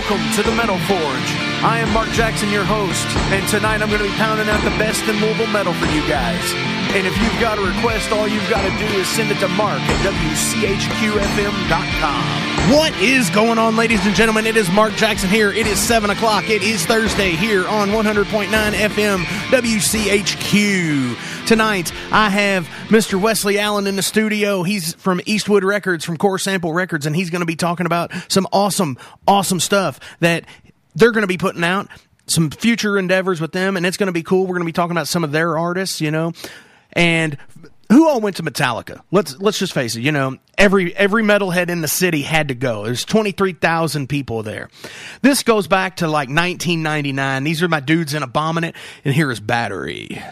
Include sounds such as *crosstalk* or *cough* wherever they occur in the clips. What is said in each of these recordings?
Welcome to the Metal Forge. I am Mark Jackson, your host, and tonight I'm going to be pounding out the best in mobile metal for you guys. And if you've got a request, all you've got to do is send it to Mark at WCHQFM.com. What is going on, ladies and gentlemen? It is Mark Jackson here. It is 7 o'clock. It is Thursday here on 100.9 FM WCHQ. Tonight, I have Mr. Wesley Allen in the studio. He's from Eastwood Records, from Core Sample Records, and he's going to be talking about some awesome, awesome stuff that they're going to be putting out some future endeavors with them, and it's going to be cool. We're going to be talking about some of their artists, you know, and who all went to Metallica? Let's let's just face it. You know, every every metalhead in the city had to go. There's 23,000 people there. This goes back to like 1999. These are my dudes in Abominant, and here is Battery.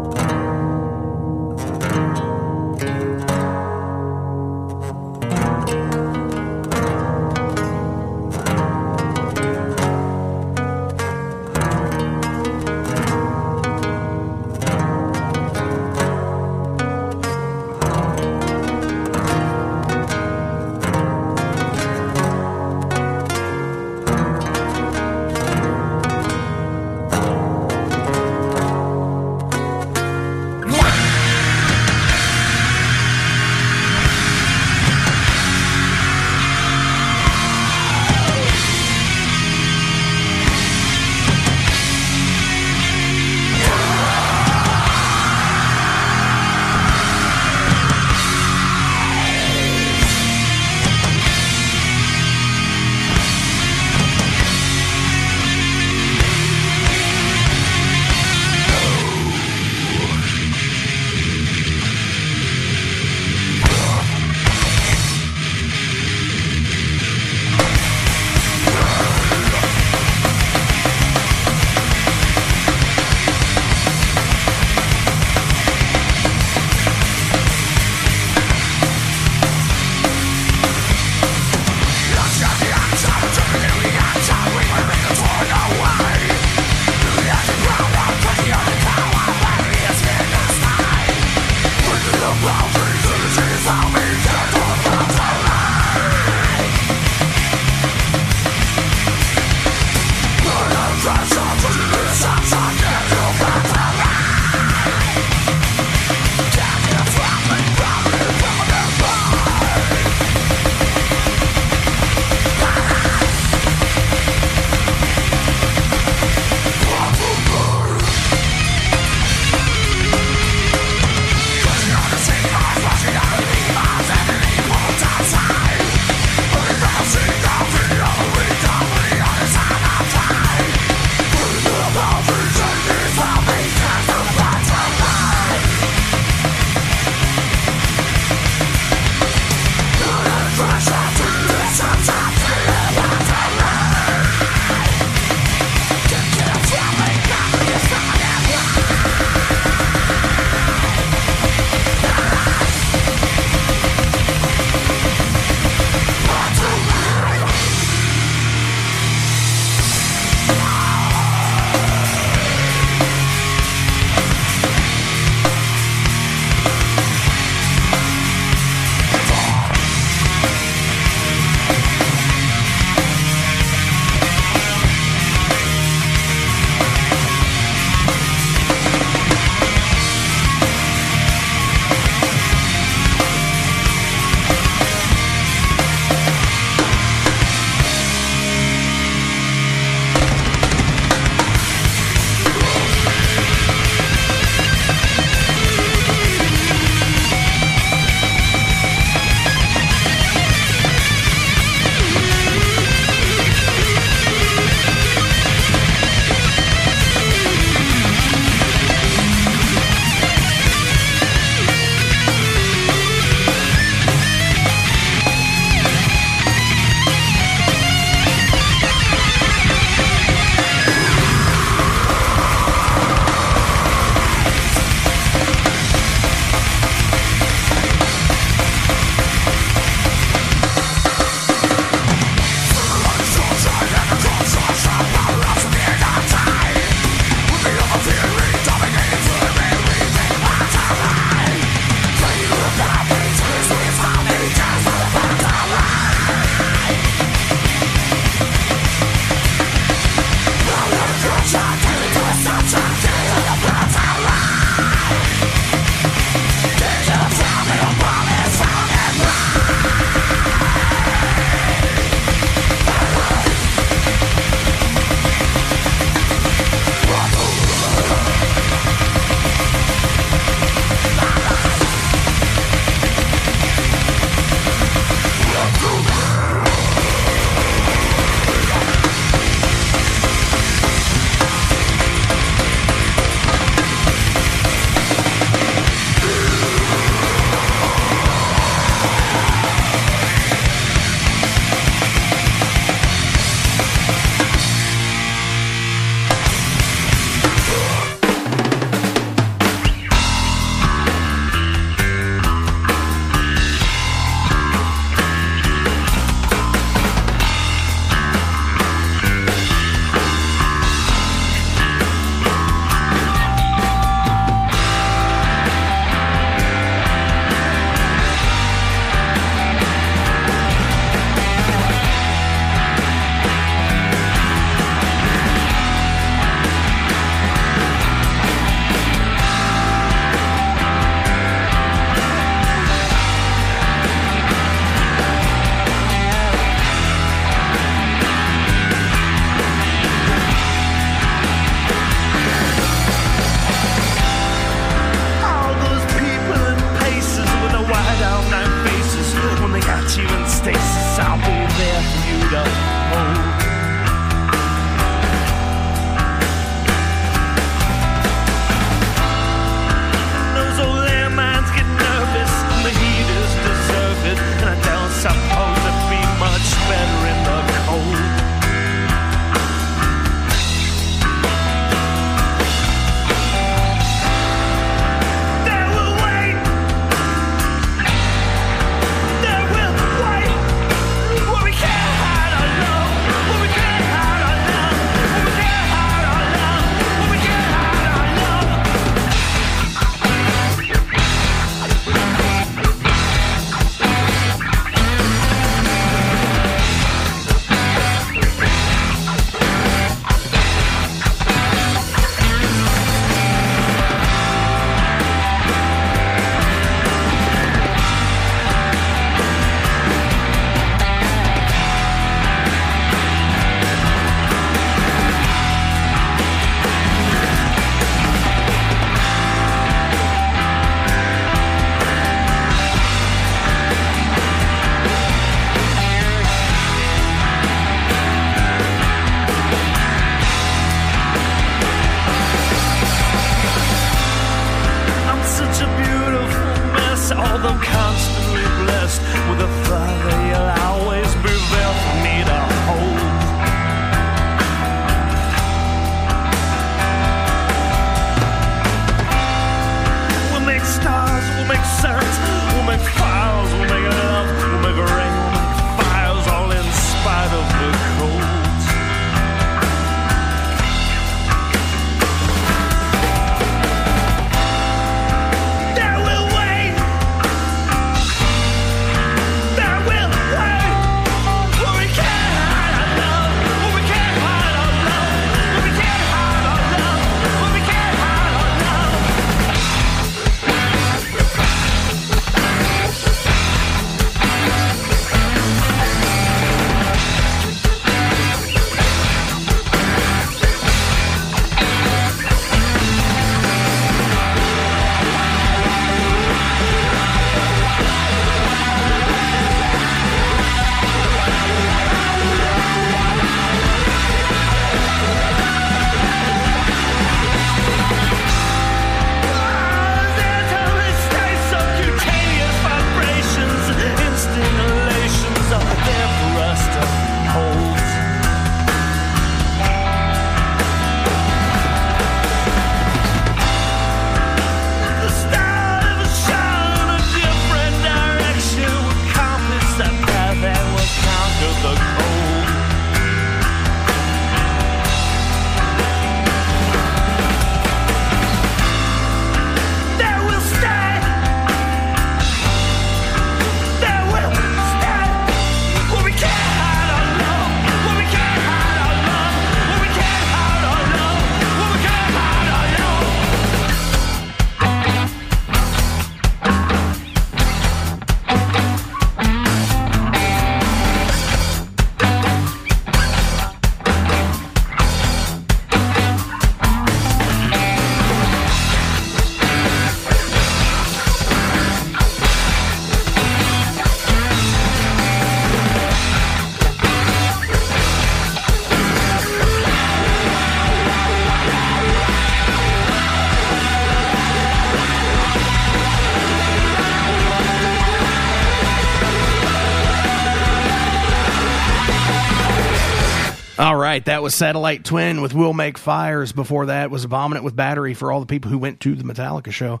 Right, that was Satellite Twin with Will Make Fires. Before that was Abominant with Battery for all the people who went to the Metallica show.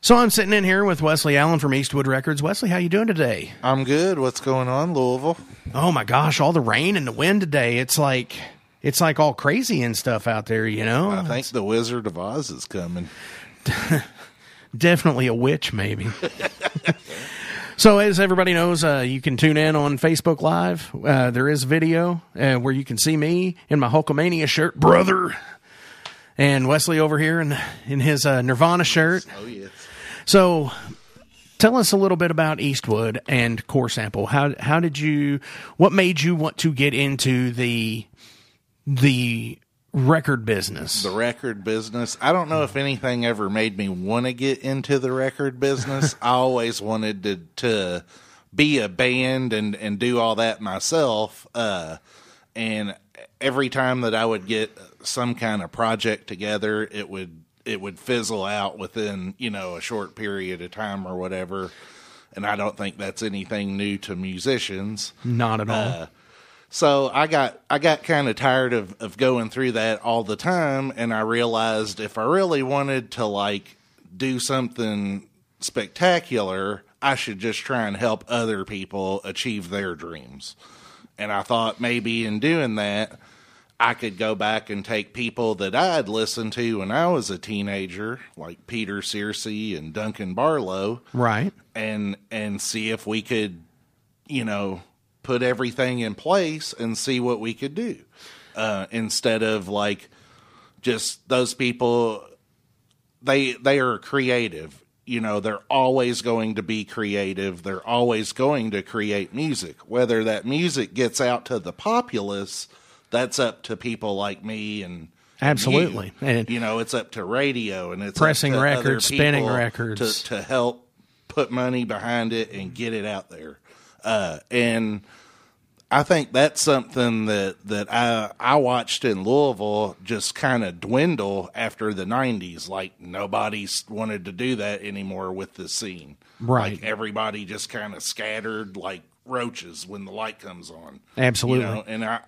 So I'm sitting in here with Wesley Allen from Eastwood Records. Wesley, how you doing today? I'm good. What's going on, Louisville? Oh my gosh, all the rain and the wind today. It's like it's like all crazy and stuff out there, you know? I think the Wizard of Oz is coming. *laughs* definitely a witch, maybe. *laughs* so, as everybody knows, uh, you can tune in on Facebook Live. Uh, there is video uh, where you can see me in my Hulkamania shirt, brother, and Wesley over here in in his uh, Nirvana shirt. Oh yes. So, tell us a little bit about Eastwood and Core Sample. How how did you? What made you want to get into the the record business? The record business. I don't know if anything ever made me want to get into the record business. *laughs* I always wanted to to be a band and and do all that myself. Uh, and every time that I would get some kind of project together, it would it would fizzle out within you know a short period of time or whatever. And I don't think that's anything new to musicians. Not at all. Uh, so I got I got kind of tired of of going through that all the time, and I realized if I really wanted to like do something spectacular, I should just try and help other people achieve their dreams. And I thought maybe in doing that, I could go back and take people that I had listened to when I was a teenager, like Peter Searcy and Duncan Barlow, right. and and see if we could, you know, put everything in place and see what we could do uh, instead of like just those people. They they are creative. You know, they're always going to be creative. They're always going to create music. Whether that music gets out to the populace, that's up to people like me and Absolutely. you. And- you know, it's up to radio and it's up Pressing records, spinning records. to, to help put money behind it and get it out there. Uh, and I think that's something that that I I watched in Louisville just kind of dwindle after the '90s. Like nobody wanted to do that anymore with the scene. Right. Like everybody just kind of scattered like roaches when the light comes on. Absolutely. You know, and I,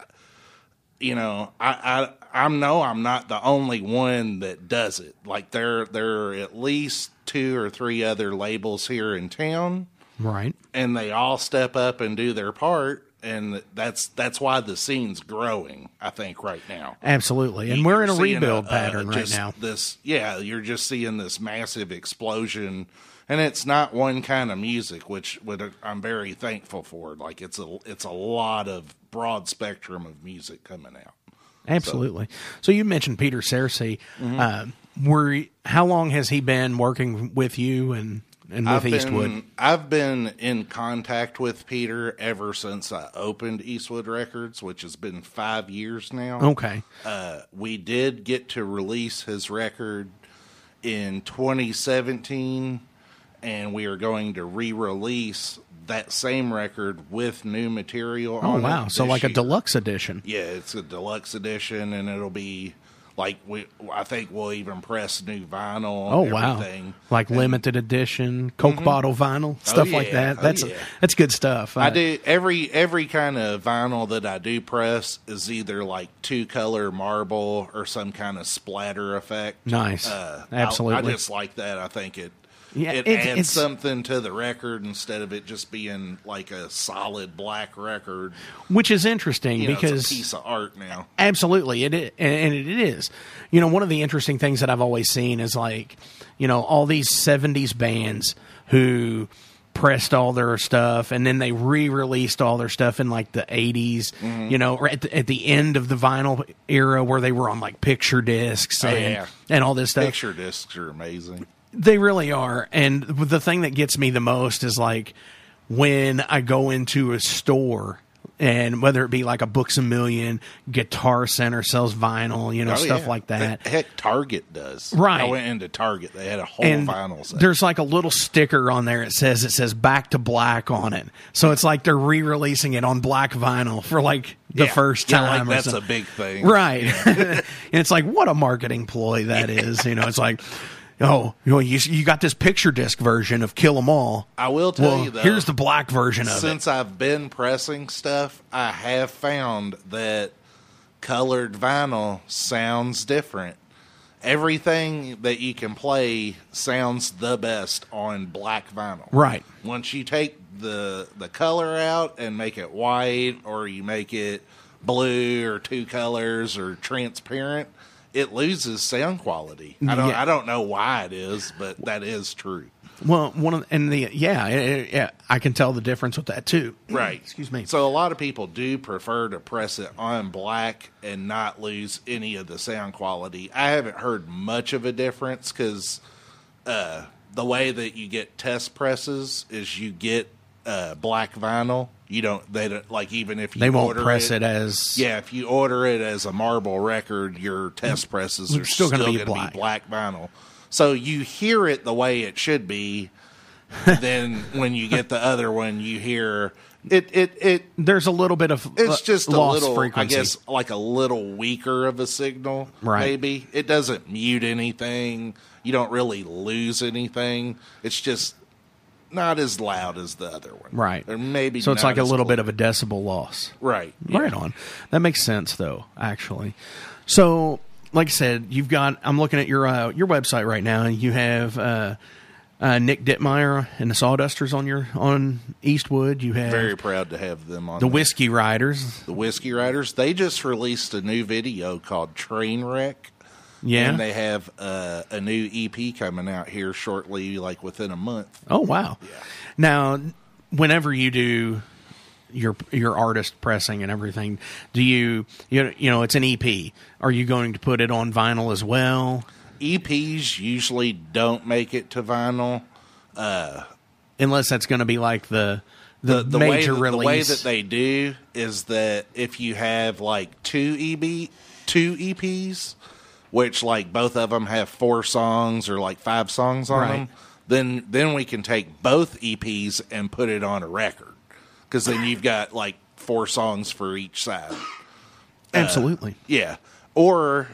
you know, I I I know I'm not the only one that does it. Like there there are at least two or three other labels here in town Right. and they all step up and do their part and that's that's why the scene's growing i think right now Absolutely. And we're in a You're seeing rebuild uh, pattern right just now. this yeah you're just seeing this massive explosion and it's not one kind of music which would i'm very thankful for like it's a it's a lot of broad spectrum of music coming out Absolutely. So you mentioned Peter Searcy. Mm-hmm. Uh, were how long has he been working with you and and with I've Eastwood? Been, I've been in contact with Peter ever since I opened Eastwood Records, which has been five years now. Okay. Uh, we did get to release his record in 2017, and we are going to re-release that same record with new material. Oh wow. So like a deluxe edition. Yeah, it's a deluxe edition, and it'll be like we. I think we'll even press new vinyl. Oh and wow. everything. Like limited edition, Coke bottle vinyl, stuff like Mm-hmm. yeah. that. Oh, That's yeah. that's good stuff. I Uh, do every every kind of vinyl that I do press is either like two color marble or some kind of splatter effect. Nice. Uh, I- Absolutely. I, just like that. I think it Yeah, it it- adds it's- something to the record instead of it just being like a solid black record. Which is interesting You know, because it's a piece of art now. Absolutely, it is, and it is. You know, one of the interesting things that I've always seen is like, you know, all these '70s bands who pressed all their stuff and then they re-released all their stuff in like the 80s Mm-hmm. you know or at the, at the end of the vinyl era where they were on like picture discs and, Oh, yeah. and all this stuff Picture discs are amazing. They really are. And the thing that gets me the most is like when I go into a store and whether it be like a Books a Million, Guitar Center sells vinyl, you know, Oh, stuff yeah. like that. Heck, Target does. Right. I went into Target. They had a whole And vinyl section. there's like a little sticker on there. It says it says "Back to Black" on it, so it's like they're re-releasing it on black vinyl for like the Yeah. first Yeah, time. like or that's a big thing. right? *laughs* and it's like what a marketing ploy that is. You know, it's like. Oh, you know, you, you got this picture disc version of Kill 'Em All. I will tell well, you though. here's the black version of it. since I've been pressing stuff, I have found that colored vinyl sounds different. Everything that you can play sounds the best on black vinyl. Right. Once you take the the color out and make it white or you make it blue or two colors or transparent, it loses sound quality. I don't Yeah. I don't know why it is, but that is true. Well, one of and the yeah, it- yeah, I can tell the difference with that too. Right. Excuse me. So a lot of people do prefer to press it on black and not lose any of the sound quality. I haven't heard much of a difference because uh, the way that you get test presses is you get uh, black vinyl. You don't. They don't like even if you They won't order press it as Yeah, if you order it as a marble record, your test presses are still still, gonna be black. vinyl. So you hear it the way it should be. *laughs* then when you get the other one, you hear it. It it There's a little bit of it's uh, just a little, frequency. I guess, like a little weaker of a signal. Right. Maybe it doesn't mute anything. You don't really lose anything. It's just not as loud as the other one. Right. Or maybe So it's like a little bit of a decibel loss. right. Right on. That makes sense though, actually. So, like I said, you've got I'm looking at your uh, your website right now and you have uh, uh, Nick Dittmeyer and the Sawdusters on your on Eastwood. You have Very proud to have them on the there. Whiskey Riders. the Whiskey Riders. They just released a new video called Trainwreck. Yeah. And they have uh, a new EP coming out here shortly, like within a month. Oh wow! Now, whenever you do your your artist pressing and everything, do you you you know it's an EP? Are you going to put it on vinyl as well? EPs usually don't make it to vinyl. Unless that's going to be like the The, the, the, way major that, release. the way that they do is that if you have like two EP two EPs, which like both of them have four songs or like five songs on Right. them, then then we can take both EPs and put it on a record because then you've got like four songs for each side. Uh, Absolutely. Yeah, or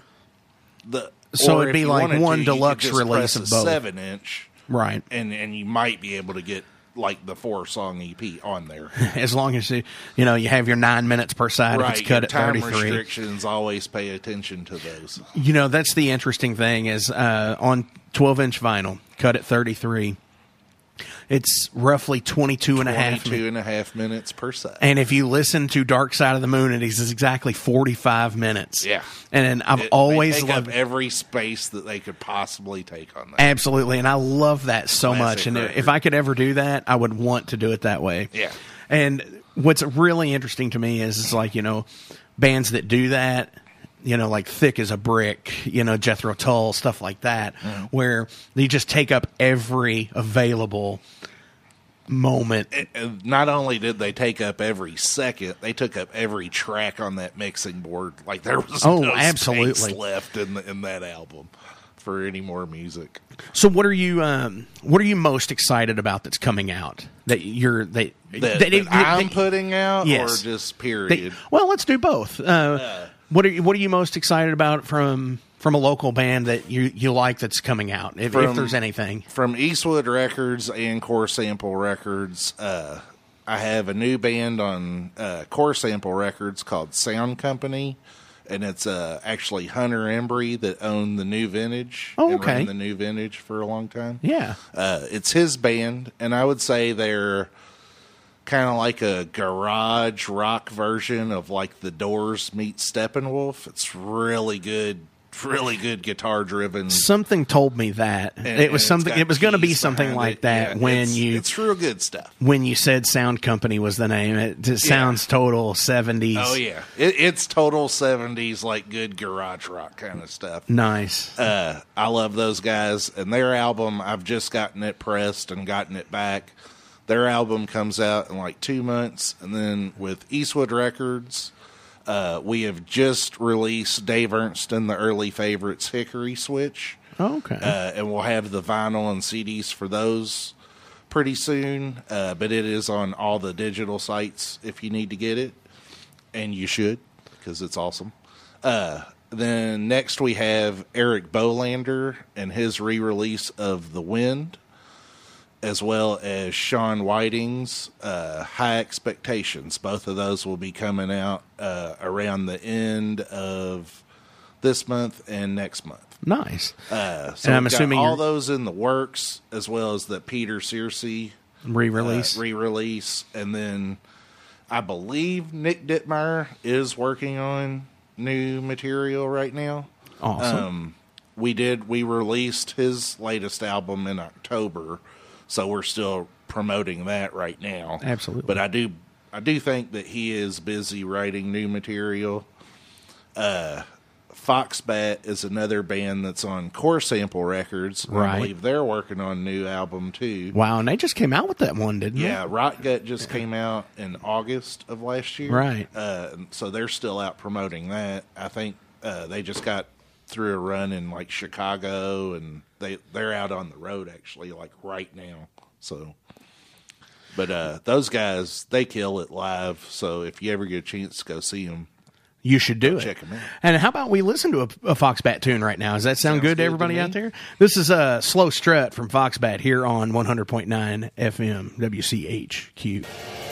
the So or it'd be like one to, deluxe release of both. seven inch, right. and and you might be able to get like the four song EP on there. *laughs* As long as you, you know, you have your nine minutes per side. right, if it's cut your at time 33. restrictions. Always pay attention to those. You know, that's the interesting thing is uh, on 12 inch vinyl, cut at 33, it's roughly 22 and a half 22 and a half minutes per side. And if you listen to Dark Side of the Moon, it is exactly 45 minutes. Yeah. And I've It- always loved up every space that they could possibly take on that. Absolutely, and I love that so Classic much. And record. if I could ever do that, I would want to do it that way. Yeah. And what's really interesting to me is it's like you know bands that do that. You know, like thick as a brick. You know, Jethro Tull stuff like that, Mm-hmm. where they just take up every available moment. And not only did they take up every second, they took up every track on that mixing board. Like there was Oh, no absolutely. space left in the, in that album for any more music. So, what are you? Um, what are you most excited about that's coming out? That you're that That, that- that I'm putting out, Yes. or just They- period. well, let's do both. Uh, what are you, what are you most excited about from from a local band that you, you like that's coming out? If, if there's anything, From Eastwood Records and Core Sample Records, uh, I have a new band on uh, Core Sample Records called Sound Company. And it's uh, actually Hunter Embry that owned the new vintage. Oh, and okay. ran the new vintage for a long time. yeah, Uh, it's his band, and I would say they're kind of like a garage rock version of like the Doors meet Steppenwolf. It's really good, really good guitar driven. something told me that it was something. It was going to be something like that when you It's real good stuff. when you said Sound Company was the name. It just sounds total seventies. Oh yeah, it, it's total seventies like good garage rock kind of stuff. nice. Uh, I love those guys and their album. I've just gotten it pressed and gotten it back. Their album comes out in like two months, and then with Eastwood Records, uh, we have just released Dave Ernst and the early favorites Hickory Switch, okay. uh, and we'll have the vinyl and CDs for those pretty soon. Uh, but it is on all the digital sites if you need to get it, and you should because it's awesome. Uh, then next we have Eric Bolander and his re-release of The Wind, as well as Sean Whiting's uh, High Expectations. Both of those will be coming out uh, around the end of this month and next month. nice. Uh, so And I'm assuming all you're- those in the works, as well as the Peter Searcy Re-release. uh, re-release, and then I believe Nick Dittmeyer is working on new material right now. awesome. Um, we did we released his latest album in October, so we're still promoting that right now. Absolutely. but I do I do think that he is busy writing new material. Uh, Foxbat is another band that's on Core Sample Records. Right. I believe they're working on a new album too. wow, and they just came out with that one, didn't they? Yeah, Rot Gut just came out in August of last year. Right. Uh, so they're still out promoting that. I think uh, they just got through a run in like Chicago, and they they're out on the road actually, like right now. So, but uh, those guys they kill it live. So if you ever get a chance to go see them, You should do it. check 'em out. And how about we listen to a, a Foxbat tune right now? Does that sound good to good to everybody me. out there? This is a slow strut from Foxbat here on 100.9 FM WCHQ.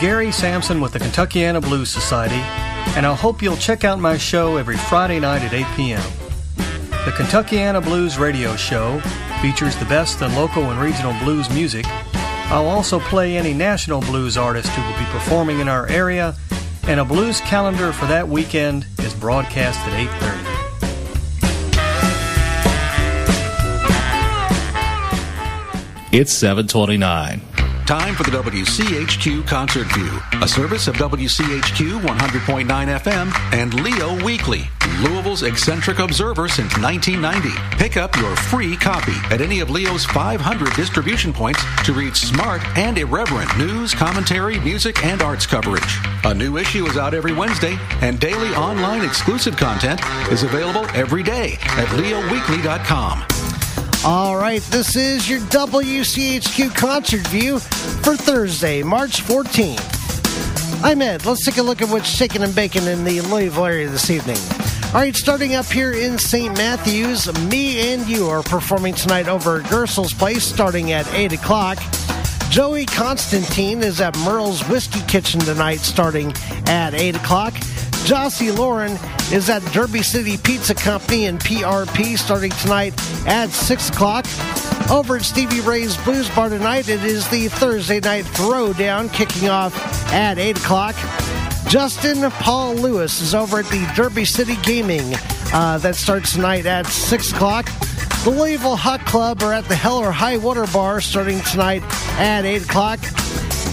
Gary Sampson with the Kentuckiana Blues Society, and I hope you'll check out my show every Friday night at 8 p.m. The Kentuckiana Blues Radio Show features the best in local and regional blues music. I'll also play any national blues artist who will be performing in our area, and a blues calendar for that weekend is broadcast at 8:30. It's 729. Time for the WCHQ Concert View, a service of WCHQ 100.9 FM and Leo Weekly, Louisville's eccentric observer since 1990. Pick up your free copy at any of Leo's 500 distribution points to read smart and irreverent news, commentary, music, and arts coverage. A new issue is out every Wednesday, and daily online exclusive content is available every day at leoweekly.com. All right, this is your WCHQ concert view for Thursday, March 14th. I'm Ed. Let's take a look at what's shaking and baking in the Louisville area this evening. All right, starting up here in St. Matthews, me and you are performing tonight over at Gerstle's Place starting at 8 o'clock. Joey Constantine is at Merle's Whiskey Kitchen tonight starting at 8 o'clock. Jossie Lauren is at Derby City Pizza Company in PRP starting tonight at 6 o'clock. Over at Stevie Ray's Blues Bar tonight, it is the Thursday night throwdown kicking off at 8 o'clock. Justin Paul Lewis is over at the Derby City Gaming. Uh, that starts tonight at 6 o'clock. The Louisville Hot Club are at the Hell or High Water Bar starting tonight at 8 o'clock.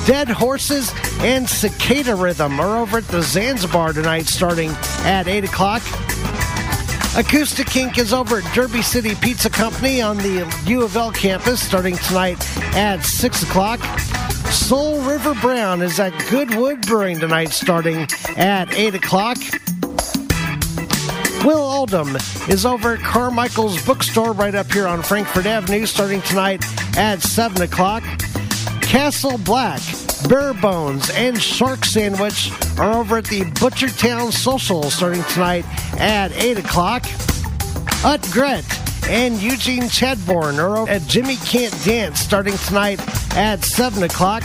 Dead Horses and Cicada Rhythm are over at the Zanzabar tonight starting at 8 o'clock. Acoustic Kink is over at Derby City Pizza Company on the U of L campus starting tonight at 6 o'clock. Soul River Brown is at Goodwood Brewing tonight starting at 8 o'clock. Will Oldham is over at Carmichael's Bookstore right up here on Frankfort Avenue starting tonight at 7 o'clock. Castle Black, Bare Bones, and Shark Sandwich are over at the Butchertown Social starting tonight at 8 o'clock. Ut Gret and Eugene Chadbourne are over at Jimmy Can't Dance starting tonight at 7 o'clock.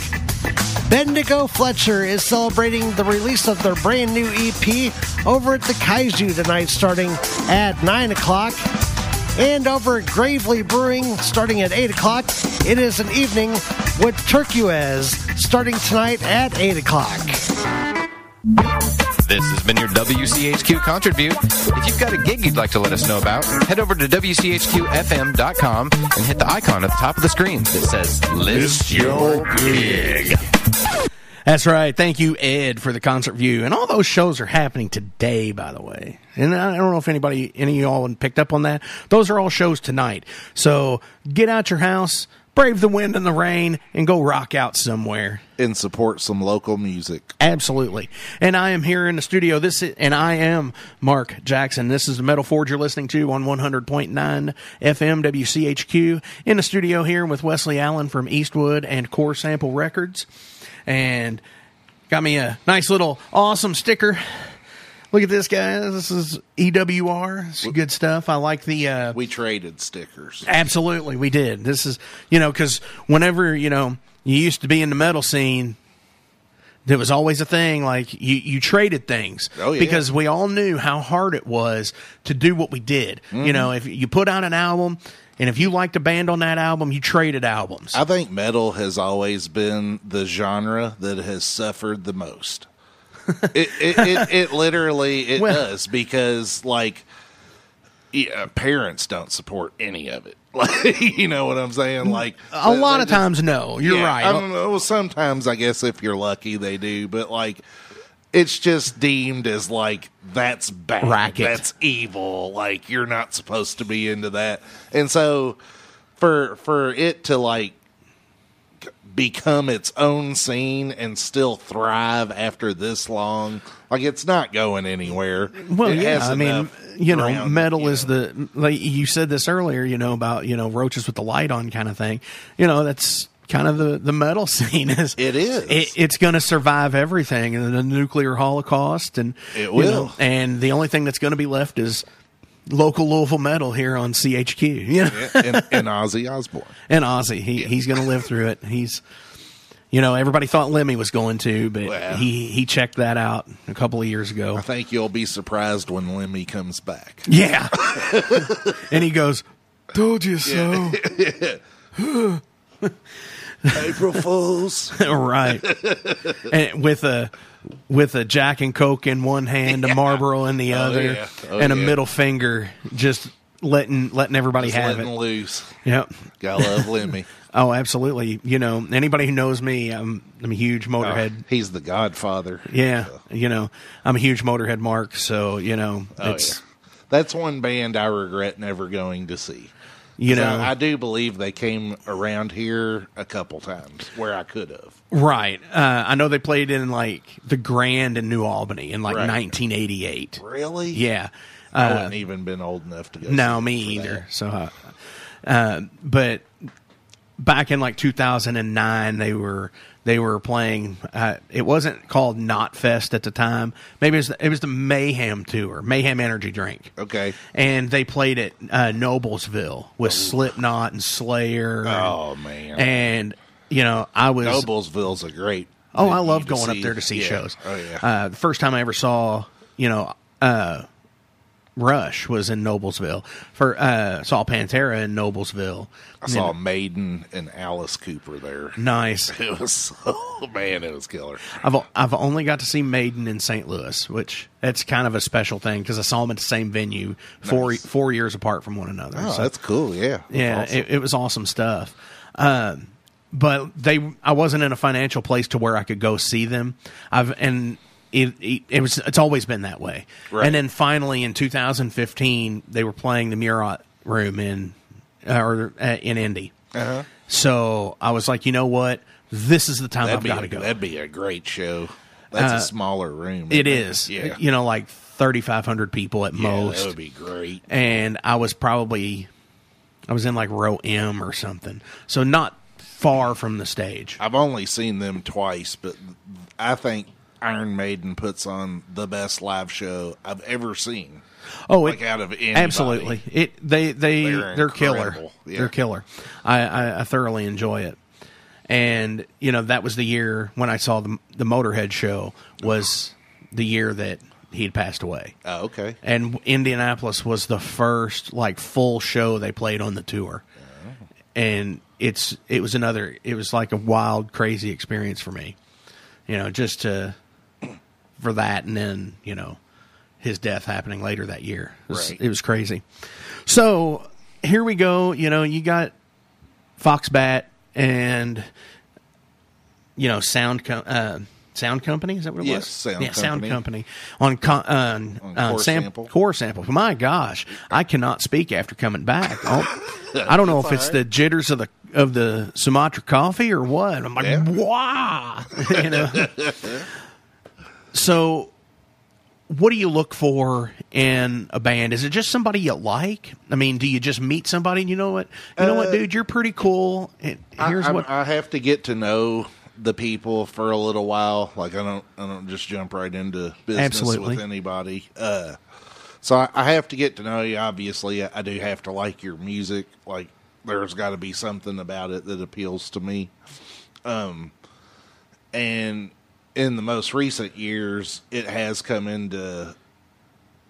Bendigo Fletcher is celebrating the release of their brand new EP over at the Kaiju tonight starting at 9 o'clock. And over at Gravely Brewing starting at 8 o'clock, it is an evening with Turquoise starting tonight at 8 o'clock. This has been your WCHQ Concert View. If you've got a gig you'd like to let us know about, head over to WCHQFM.com and hit the icon at the top of the screen that says List Your Gig. That's right. Thank you, Ed, for the concert view. And all those shows are happening today, by the way. And I don't know if anybody, any of y'all picked up on that. Those are all shows tonight. So get out your house, brave the wind and the rain, and go rock out somewhere. and support some local music. Absolutely. And I am here in the studio. This is, and I am Mark Jackson. This is the Metal Forge you're listening to on 100.9 FM WCHQ in the studio here with Wesley Allen from Eastwood and Core Sample Records. And got me a nice little awesome sticker. Look at this, guys. This is EWR. It's good stuff. I like the uh, We traded stickers. Absolutely, we did. This is, you know, because whenever, you know, you used to be in the metal scene, there was always a thing like you, you traded things Oh, yeah. because we all knew how hard it was to do what we did. Mm-hmm. You know, if you put out an album and if you liked a band on that album, you traded albums. I think metal has always been the genre that has suffered the most. *laughs* it, it, it, it literally it Well- does because like yeah, parents don't support any of it. *laughs* Like you know what I'm saying? Like a they- lot of just- times, no. You're Yeah, right. I don't know. Well, sometimes I guess if you're lucky, they do, but like it's just deemed as like that's bad, Racket. that's evil. Like you're not supposed to be into that, and so for for it to like become its own scene and still thrive after this long, like it's not going anywhere. Well, It yeah, I mean, you know, ground, metal you is know. the like you said this earlier, you know about you know roaches with the light on kind of thing. You know, that's kind of the the metal *laughs* scene is. It is. It, it's going to survive everything and the nuclear holocaust, and It you will. know, and the only thing that's going to be left is local Louisville metal here on CHQ. You know, and, and Ozzy Osbourne. *laughs* and Ozzy, he he's going to live through it. He's You know, everybody thought Lemmy was going to, but Well. he he checked that out a couple of years ago. I think you'll be surprised when Lemmy comes back. Yeah. *laughs* and he goes, "Told you so." April *laughs* Fools. right. And with a with a Jack and Coke in one hand, a Marlboro in the oh, other, yeah. Oh, and a yeah. middle finger, just letting letting everybody Just have letting it. loose. Yep. Gotta love Lemmy. *laughs* Oh, absolutely. You know, anybody who knows me, I'm I'm a huge oh, Motorhead. He's the Godfather. yeah. You know, I'm a huge Motorhead mark. So you know, Oh, it's. That's one band I regret never going to see. You know, I, I do believe they came around here a couple times where I could have. right. Uh, I know they played in like the Grand in New Albany in like Right. 1988. Really? Yeah. I Uh, wouldn't even been old enough to go. No, see me for either. So, uh, uh, but back in like 2009, they were they were playing. Uh, it wasn't called Knotfest at the time. Maybe it was the, it was the Mayhem tour, Mayhem Energy Drink. Okay. And they played at uh, Noblesville with Slipknot and Slayer. and- Oh man. And you know, I was Noblesville's a great. Oh, I love going up there to see Yeah. shows. Oh yeah. Uh, the first time I ever saw, you know, uh, Rush was in Noblesville. For uh, saw Pantera in Noblesville. I saw Maiden and Alice Cooper there. Nice. *laughs* It was so man, it was killer. I've I've only got to see Maiden in St. Louis, which that's kind of a special thing because I saw them at the same venue four Nice. four years apart from one another. Oh, So- that's cool. Yeah. yeah, Awesome. it, it was awesome stuff. Um, but they, I wasn't in a financial place to where I could go see them. I've and it, it, it was it's always been that way. Right. And then finally in 2015, they were playing the Murat Room in uh, or uh, in Indy. Uh-huh. So I was like, you know what, this is the time That'd I've be got to go. That'd be a great show. That's Uh, a smaller room. It isn't Yeah. you know, like 3,500 people at Yeah, most That would be great. and I was probably I was in like row M or something, so not far from the stage. I've only seen them twice, but I think Iron Maiden puts on the best live show I've ever seen. Oh, like out of anybody. absolutely, it they they They're they're, killer. Yeah. They're killer. I, I I thoroughly enjoy it, and you know that was the year when I saw the the Motorhead show was the year that he had passed away. Oh, okay. and Indianapolis was the first like full show they played on the tour. Oh. And it's it was another it was like a wild crazy experience for me. You know, just to for that and then, you know, his death happening later that year. It was, Right. it was crazy. So, here we go, you know, you got Foxbat and you know, sound uh, sound company is that what it Yes, was? Sound yeah, sound Company. company on con- on, On on Core sam- Sample. core sample. My gosh, I cannot speak after coming back. Oh, *laughs* I don't know if it's the jitters of the of the Sumatra coffee or what. I'm like, Yeah. wow, *laughs* you know. *laughs* so, what do you look for in a band? Is it just somebody you like? I mean, do you just meet somebody and you know what? You know what, dude, you're pretty cool. And here's Uh, I, I, what I have to get to know the people for a little while. Like I don't, I don't just jump right into business Absolutely. with anybody. Uh, so I, I have to get to know you. Obviously, I, I do have to like your music. Like there's got to be something about it that appeals to me. Um, and in the most recent years, it has come into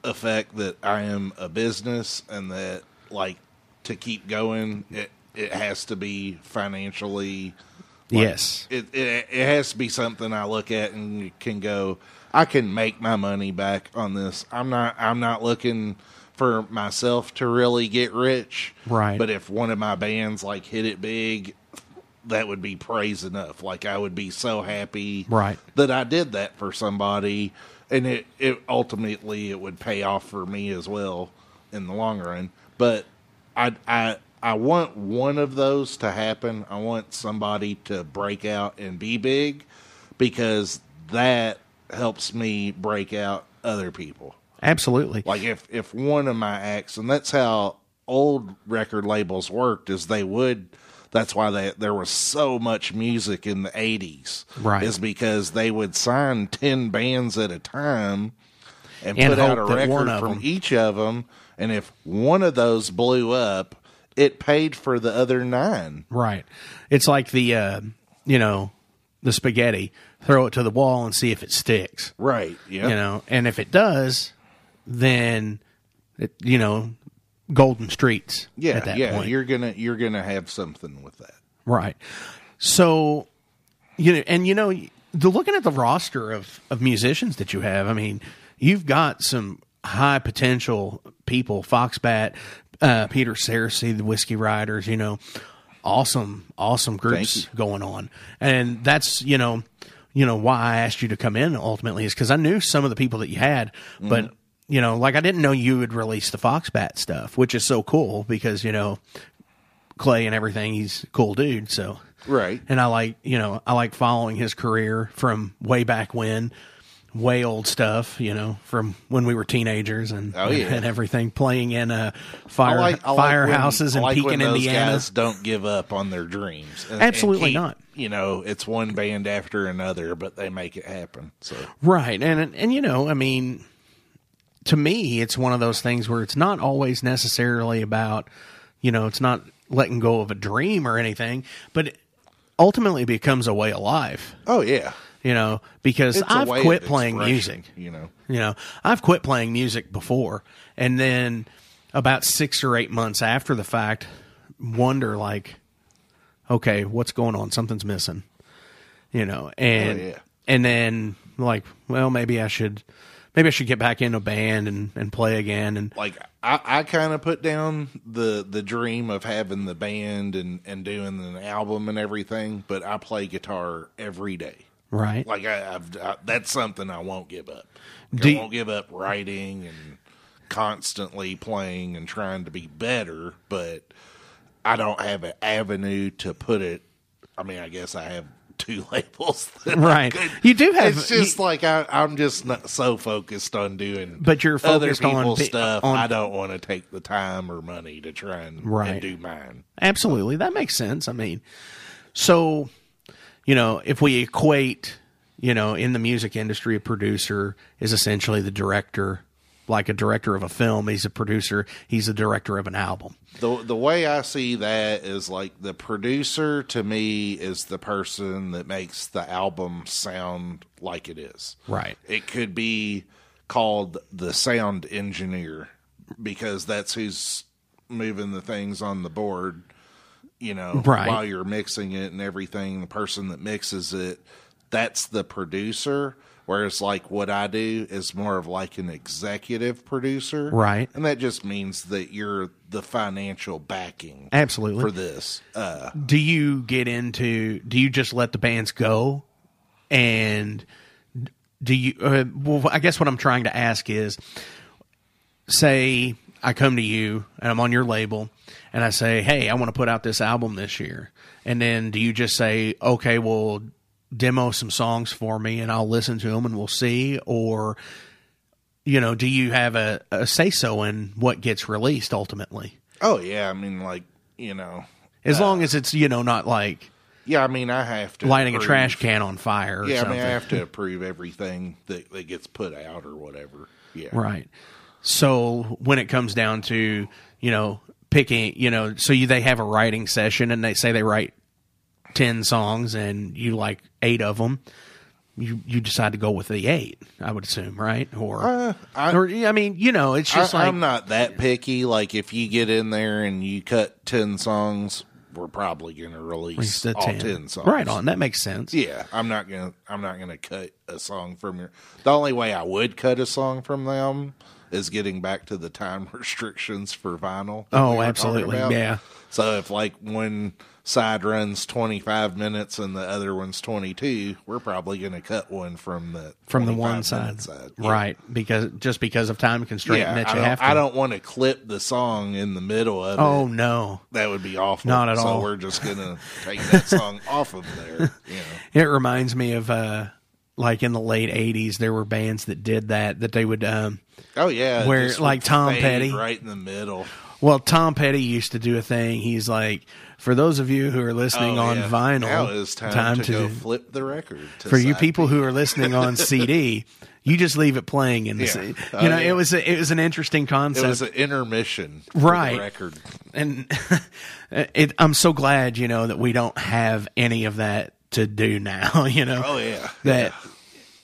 effect that I am a business and that like to keep going, it it has to be financially. like, Yes. it, it it has to be something I look at and can go. I can make my money back on this. I'm not. I'm not looking for myself to really get rich. Right. But if one of my bands like hit it big, that would be praise enough. Like I would be so happy. Right. That I did that for somebody, and it it ultimately it would pay off for me as well in the long run. But I I I want one of those to happen. I want somebody to break out and be big because that helps me break out other people. Absolutely. Like if if one of my acts, and that's how old record labels worked, is they would. That's why they, there was so much music in the '80s, Right. Is because they would sign ten bands at a time and, And put out a hope that one record from them- each of them. And if one of those blew up, it paid for the other nine. Right. It's like the uh, you know the spaghetti, throw it to the wall and see if it sticks. Right. Yeah. You know, and if it does, then it, you know, golden streets. Yeah. yeah. point. You're gonna you're gonna have something with that. Right. So, you know, and you know, the looking at the roster of of musicians that you have, I mean, you've got some high potential people. Foxbat, uh, Peter Searcy, the Whiskey Riders. You know, awesome, awesome groups going on, and that's you know, you know why I asked you to come in ultimately is because I knew some of the people that you had, but. You know, like I didn't know you would release the Foxbat stuff, which is so cool because you know Clay and everything. He's a cool dude. So Right. and I like you know I like following his career from way back when, way old stuff. You know from when we were teenagers and Oh, yeah. and everything playing in uh, fire I like, I like firehouses when, in I like Pekin, Indiana. guys don't give up on their dreams. And- Absolutely and keep- not. You know, it's one band after another, but they make it happen. So Right. And and you know, I mean to me it's one of those things where it's not always necessarily about, you know, it's not letting go of a dream or anything, but ultimately becomes a way of life, Oh yeah, you know, because it's I've quit playing music. You know, You know, I've quit playing music before and then about 6 or 8 months after the fact wonder like okay, what's going on? Something's missing. You know, and Oh, yeah. and then like, well, maybe I should maybe I should get back in a band and, and play again and like I, I kind of put down the the dream of having the band and and doing an album and everything, but I play guitar every day. right. Like I, I've I, that's something I won't give up. Do I won't give up writing and constantly playing and trying to be better, but I don't have an avenue to put it. I mean, I guess I have two *laughs* labels. Right. You do have- It's just like I, I'm just not so focused on doing. But you're focused on stuff. on- I don't want to take the time or money to try and, Right. and do mine. Absolutely. That makes sense. I mean, so, you know, if we equate, you know, in the music industry, a producer is essentially the director, like a director of a film. He's a producer, he's a director of an album. the the way I see that is like the producer to me is the person that makes the album sound like it is. Right. It could be called the sound engineer because that's who's moving the things on the board, you know, Right. while you're mixing it and everything, the person that mixes it, that's the producer. Whereas like what I do is more of like an executive producer. Right. And that just means that you're the financial backing Absolutely. for this. Uh, do you get into do you just let the bands go and do you uh, well i guess what i'm trying to ask is say i come to you and i'm on your label and i say hey i want to put out this album this year and then do you just say okay well demo some songs for me and i'll listen to them and we'll see or you know do you have a, a say so in what gets released ultimately oh yeah, I mean like you know, as long uh, as it's you know not like yeah, I mean I have to lighting a trash can on fire or Yeah, something. I mean I have to *laughs* approve everything that, that gets put out or whatever. Yeah, Right. So when it comes down to, you know, picking, you know, so you, they have a writing session and they say they write 10 songs and you like eight of them, you, you decide to go with the eight, I would assume, right? Or, Uh, I- or I mean, you know, it's just I, like, I'm not that picky. Like if you get in there and you cut ten songs, we're probably going to release all 10. ten songs. Right on. That makes sense. Yeah, I'm not gonna. I'm not gonna cut a song from your. The only way I would cut a song from them is getting back to the time *laughs* restrictions for vinyl. Oh, we absolutely. Yeah. So if like one side runs 25 minutes and the other one's 22, we're probably gonna cut one from the From the one minute side. Yeah. Right. Because, just because of time constraint Yeah, that you have to. I don't want to clip the song in the middle of it. Oh, it. no. That would be awful. Not at so all. we're just gonna take that song *laughs* off of there. You know. It reminds me of, uh, like in the late 80s, there were bands that did that, that they would, um, Oh yeah, Where, like, Tom Petty? right in the middle. Well, Tom Petty used to do a thing. He's like, for those of you who are listening Oh, on yeah. vinyl, Now is time, to, go flip the record. to for you people who are listening on *laughs* CD, you just leave it playing in the. Yeah. C- You Oh, know, yeah. it was a, it was an interesting concept. it was an intermission, Right. The record. and *laughs* it, I'm so glad you know that we don't have any of that to do now. *laughs* You know. Oh yeah. that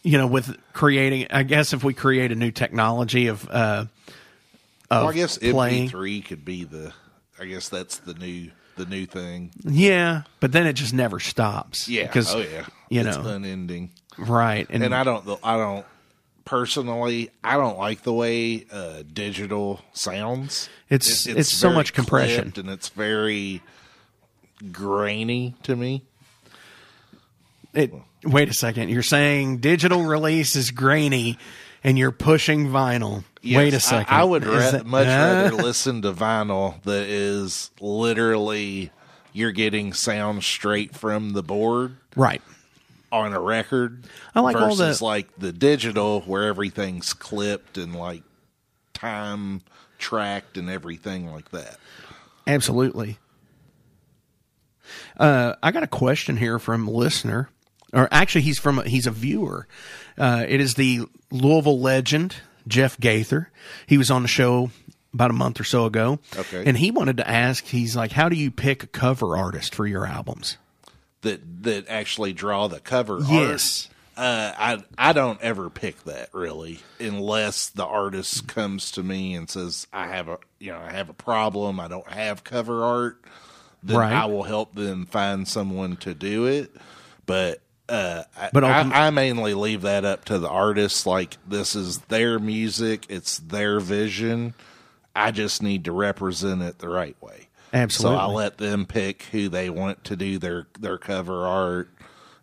you know with creating i guess if we create a new technology of uh of Well, I guess playing MP3 could be the. I guess that's the new the new thing. yeah but then it just never stops Yeah. because oh yeah. you it's know unending. right and, And I don't. I don't personally. I don't like the way uh, digital sounds. It's- it's so much compression. and it's very grainy to me. It wait a second you're saying digital release is grainy and you're pushing vinyl wait a Yes, I- second I, would ra- that- much uh, *laughs* rather listen to vinyl that is literally you're getting sound straight from the board right on a record. I like all versus the- like the digital where everything's clipped and like time tracked and everything like that. Absolutely. Uh, I got a question here from a listener, or actually, he's from he's a viewer. Uh, it is the Louisville legend Jeff Gaither. He was on the show about a month or so ago. Okay. and he wanted to ask. He's like, "How do you pick a cover artist for your albums?" That that actually draw the cover Yes. art. Uh, I I don't ever pick that really unless the artist comes to me and says I have a you know I have a problem I don't have cover art then Right. I will help them find someone to do it but uh, But I, I mainly leave that up to the artists. like this is their music it's their vision I just need to represent it the right way Absolutely. so I let them pick who they want to do their their cover art,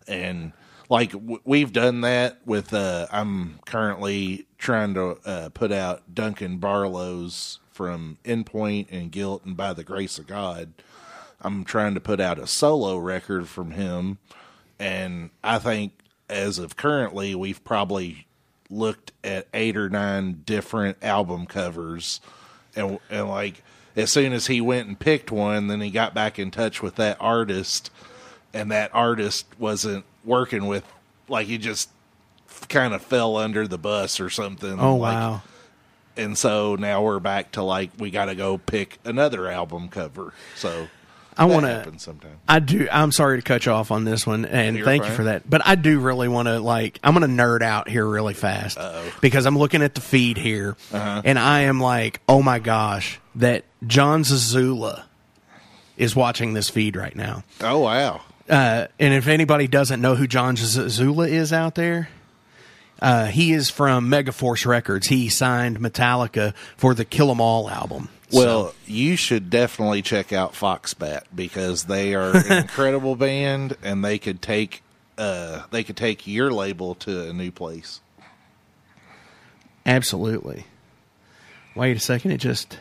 and like w- we've done that with. Uh, I'm currently trying to uh, put out Duncan Barlow's from Endpoint and Guilt and By the Grace of God. I'm trying to put out a solo record from him, and I think as of currently, we've probably looked at eight or nine different album covers, and and like as soon as he went and picked one, then he got back in touch with that artist, and that artist wasn't working with like he just kind of fell under the bus or something. Oh like, wow! And so now we're back to like we got to go pick another album cover. So I want to. sometimes. I do. I'm sorry to cut you off on this one, and You're thank you for that. But I do really want to like. I'm going to nerd out here really fast because I'm looking at the feed here, Uh-huh. and I am like, oh my gosh, that Jon Zazula is watching this feed right now. Oh wow! Uh, and if anybody doesn't know who Jon Zazula is out there, uh, he is from Megaforce Records. He signed Metallica for the Kill 'Em All album. Well, you should definitely check out Foxbat because they are an *laughs* incredible band, and they could take uh, they could take your label to a new place. Absolutely. Wait a second. It just.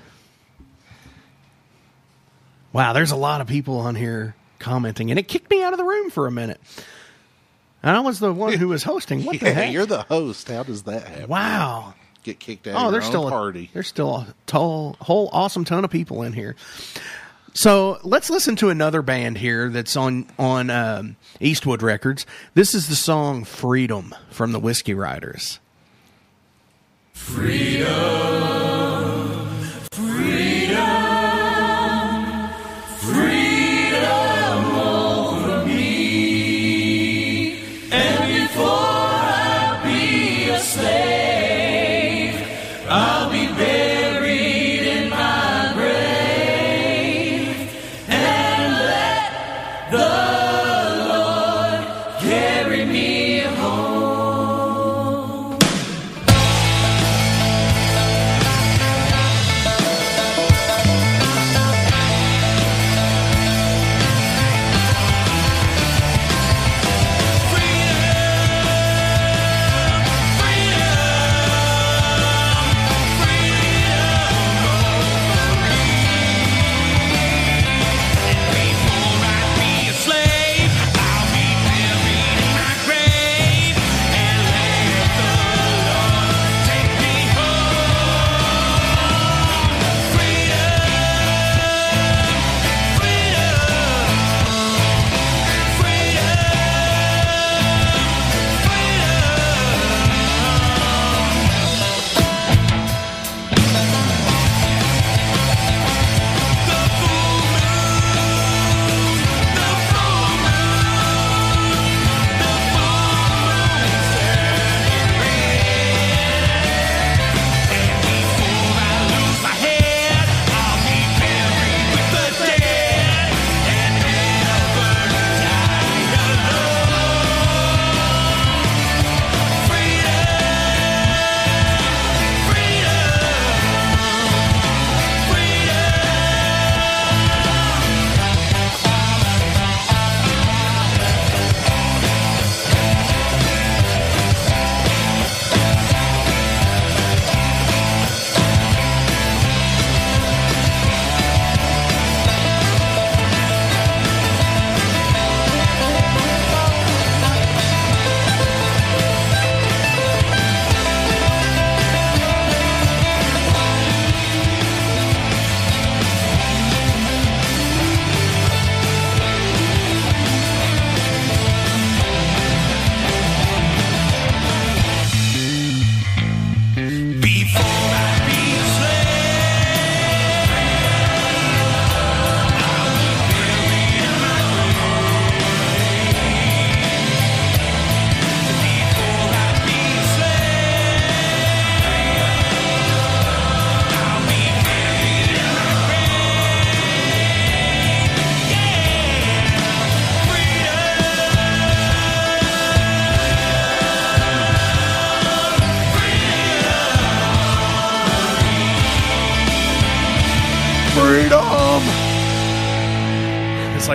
Wow, there's a lot of people on here commenting, and it kicked me out of the room for a minute. And I was the one who was hosting. What the *laughs* Yeah, heck? you're the host. How does that happen? wow. Get kicked out. Oh, of there's still own a party. There's still a tol- whole awesome ton of people in here. So let's listen to another band here that's on on um, Eastwood Records. This is the song "Freedom" from the Whiskey Riders. freedom.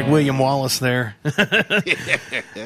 Like William Wallace there. *laughs*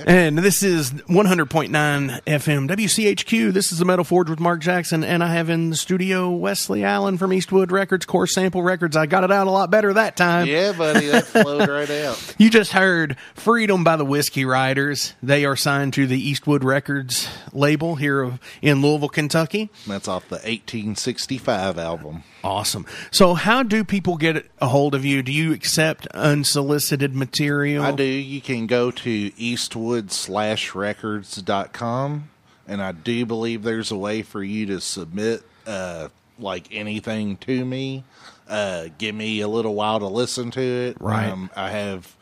and this is 100.9 FM WCHQ. This is the Metal Forge with Mark Jackson, and I have in the studio Wesley Allen from Eastwood Records, Core Sample Records. I got it out a lot better that time. Yeah, buddy, that flowed right out. *laughs* You just heard Freedom by the Whiskey Riders. They are signed to the Eastwood Records label here of- in Louisville, Kentucky. That's off the 1865 album. Awesome. So, how do people get a hold of you? Do you accept unsolicited material? I do. You can go to eastwood slash records.com, and I do believe there's a way for you to submit uh, like anything to me. Uh, give me a little while to listen to it. Right. Um, I have.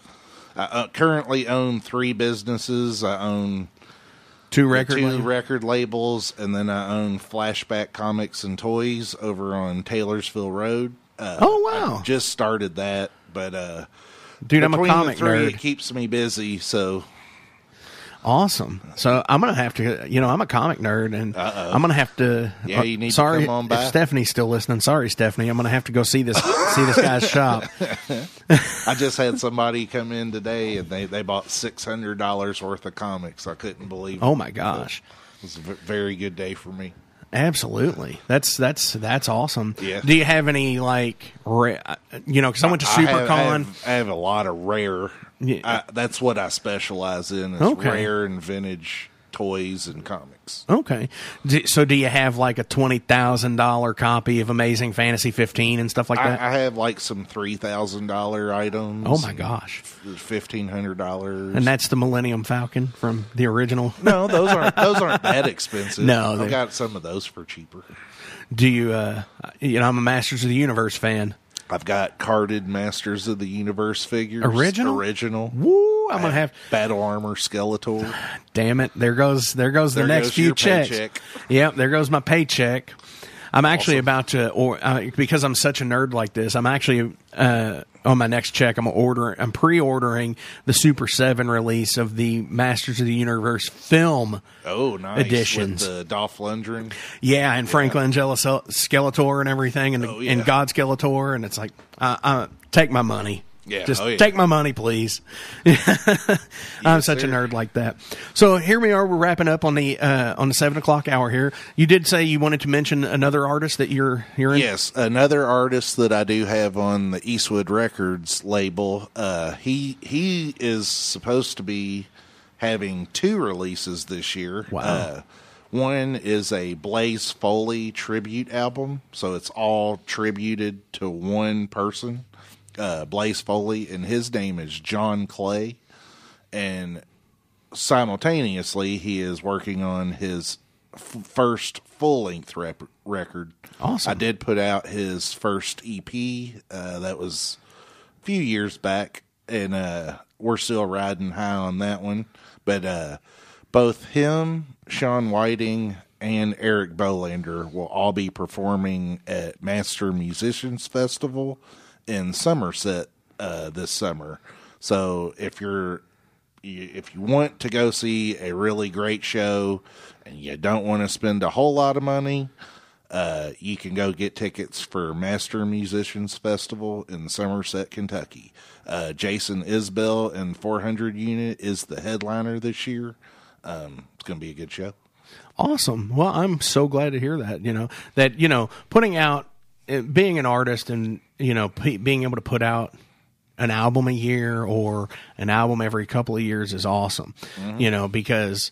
I uh, currently own three businesses. I own Two record two labels? record labels, and then I own Flashback Comics and Toys over on Taylorsville Road. Uh, Oh, wow. I just started that, but uh, Dude, I'm a comic the three, nerd. It keeps me busy, so Awesome. So I'm gonna have to, you know, I'm a comic nerd, and I'm gonna have to. Yeah, you need to sorry, come on by. If Stephanie's still listening. Sorry, Stephanie. I'm gonna have to go see this see this guy's shop. *laughs* I just had somebody come in today, and they they bought six hundred dollars worth of comics. I couldn't believe. Oh it. Oh my gosh. It was a very good day for me. Absolutely. That's that's that's awesome. Yeah. Do you have any like, ra- you know, because I went to I have, I, SuperCon. have, I have a lot of rare. Yeah. I, that's what I specialize in: is Okay. rare and vintage toys and comics. Okay. So do you have like a twenty thousand dollar copy of Amazing Fantasy 15 and stuff like that? I have like some three thousand dollar items. oh my gosh. fifteen hundred dollars. And that's the Millennium Falcon from the original. *laughs* no, those aren't those aren't that *laughs* expensive. No, I've got some of those for cheaper. Do you? uh You know, I'm a Masters of the Universe fan. I've got carded Masters of the Universe figures. Original? Original. Woo! I'm gonna have. Battle Armor Skeletor. *sighs* Damn it! There goes there goes the There next goes few checks. paycheck. Yep, there goes my paycheck. I'm actually Awesome. about to, or uh, because I'm such a nerd like this, I'm actually uh, on my next check. I'm order, I'm pre-ordering the Super Seven release of the Masters of the Universe film. Oh, nice. Editions. With the Dolph Lundgren. Yeah, and Frank Langella Skeletor and everything, and, Oh, yeah. and God Skeletor, and it's like, uh, uh, take my money. Yeah, just oh, yeah. take my money, please. *laughs* I'm such a nerd like that. So here we are. We're wrapping up on the uh, on the seven o'clock hour here. You did say you wanted to mention another artist that you're you're in. Yes, another artist that I do have on the Eastwood Records label. Uh, he he is supposed to be having two releases this year. Wow. Uh, one is a Blaze Foley tribute album, so it's all tributed to one person, uh, Blaze Foley, and his name is John Clay. And simultaneously, he is working on his f- first full length rep- record. Awesome. I did put out his first EP. Uh, that was a few years back, and uh, we're still riding high on that one. But uh, both him, Sean Whiting, and Eric Bolander will all be performing at Master Musicians Festival in Somerset uh, this summer. So if you're if you want to go see a really great show and you don't want to spend a whole lot of money, uh, you can go get tickets for Master Musicians Festival in Somerset, Kentucky. Uh, Jason Isbell and 400 Unit is the headliner this year. Um, it's going to be a good show. Awesome. Well, I'm so glad to hear that. You know that you know putting out, being an artist, and you know p- being able to put out an album a year or an album every couple of years is awesome. Mm-hmm. You know because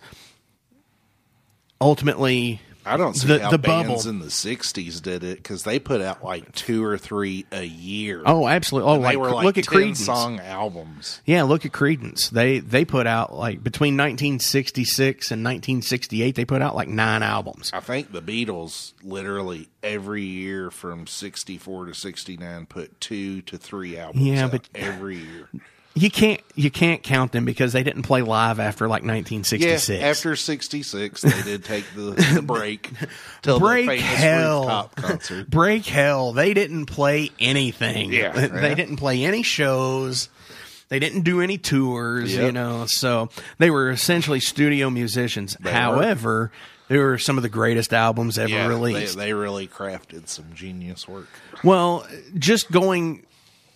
ultimately I don't see The- how the bands bubble. in the '60s did it because they put out like two or three a year. Oh, absolutely. Oh, And like, they were like look at 10 Creedence. song albums. Yeah, look at Creedence. They they put out like between 1966 and 1968, they put out like nine albums. I think the Beatles literally every year from 64 to 69 put two to three albums Yeah, but- every year. You can't you can't count them because they didn't play live after like Yeah, 1966. after 66 they did take the, the *laughs* break till Break the famous hell. rooftop concert. Break hell. They didn't play anything. Yeah, They yeah. didn't play any shows. They didn't do any tours, Yep. you know. So they were essentially studio musicians. They were. However, they were some of the greatest albums ever Yeah, they, released. they really crafted some genius work. Well, just going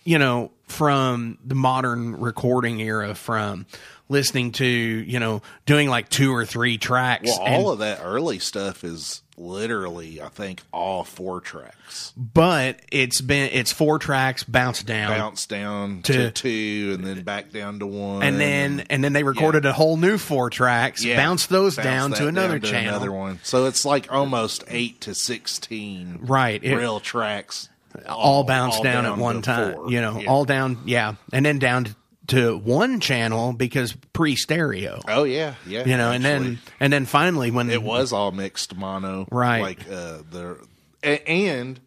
you know, from the modern recording era, from listening to, you know, doing like two or three tracks. Well, and- all of that early stuff is literally, I think, all four tracks. but it's been it's four tracks bounced down. Bounce down To- to, two, and then back down to one, and then and then they recorded a whole new four tracks, Yeah. bounced those Bounce down to another down to channel. another one. So it's like almost eight to sixteen, Right. It- real tracks, all bounced all down, at one time. four. You know, Yeah. all down, yeah, and then down to one channel because pre-stereo. Oh yeah, yeah. you know, and then and then finally when it was all mixed mono, Right. Like uh, the and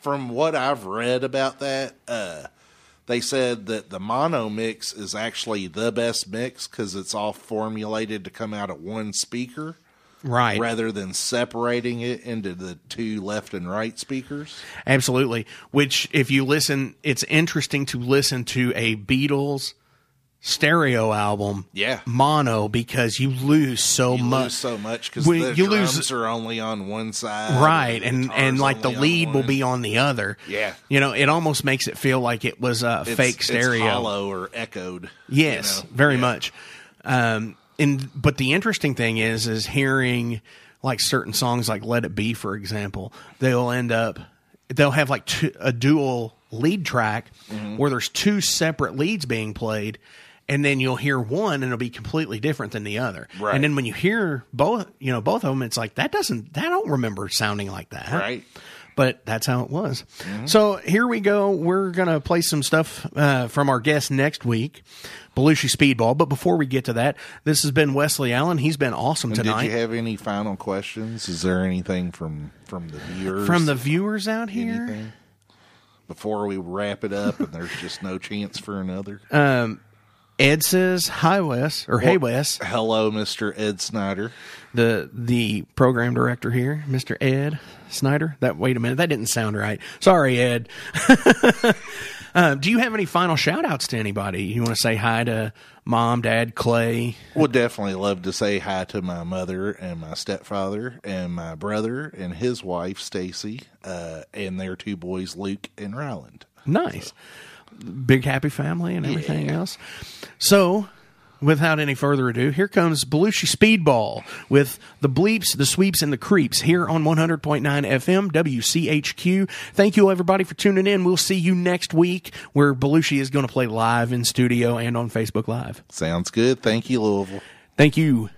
from what I've read about that, uh, they said that the mono mix is actually the best mix because it's all formulated to come out at one speaker. Right, rather than separating it into the two left and right speakers. absolutely. Which, if you listen, it's interesting to listen to a Beatles stereo album, Yeah. mono because you lose so You much. lose so much because the you drums lose- are only on one side, right the and and like the lead will be on the other Yeah. you know it almost makes it feel like it was a fake it's stereo hollow or echoed. yes you know? very Yeah. much um and but the interesting thing is is hearing like certain songs like let it be for example they'll end up they'll have like two, a dual lead track Mm-hmm. where there's two separate leads being played and then you'll hear one and it'll be completely different than the other Right. and then when you hear both you know both of them it's like that doesn't that I don't remember sounding like that Right. But that's how it was. Mm-hmm. So here we go. We're gonna play some stuff uh, from our guest next week, Belushi Speedball. But before we get to that, this has been Wesley Allen. He's been awesome And tonight. did you have any final questions? Is there anything from from the viewers from the viewers out here, anything before we wrap it up? And there's just no chance for another. Ed says hi, Wes or hey, Wes, Hello, Mister Ed Snyder. the the program director here, Mister Ed Snyder. That wait a minute, that didn't sound right. Sorry, Ed. *laughs* uh, do you have any final shout outs to anybody? You want to say hi to mom, dad, Clay? Would definitely love to say hi to my mother and my stepfather and my brother and his wife Stacy uh, and their two boys Luke and Ryland. Nice. Big happy family and everything else. So, without any further ado, here comes Belushi Speedball with the bleeps, the sweeps, and the creeps here on 100.9 FM WCHQ. Thank you, everybody, for tuning in. We'll see you next week where Belushi is going to play live in studio and on Facebook Live. Sounds good. Thank you, Louisville. Thank you.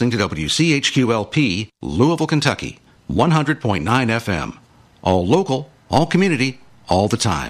Listening to WCHQLP, Louisville, Kentucky, 100.9 FM. All local, all community, all the time.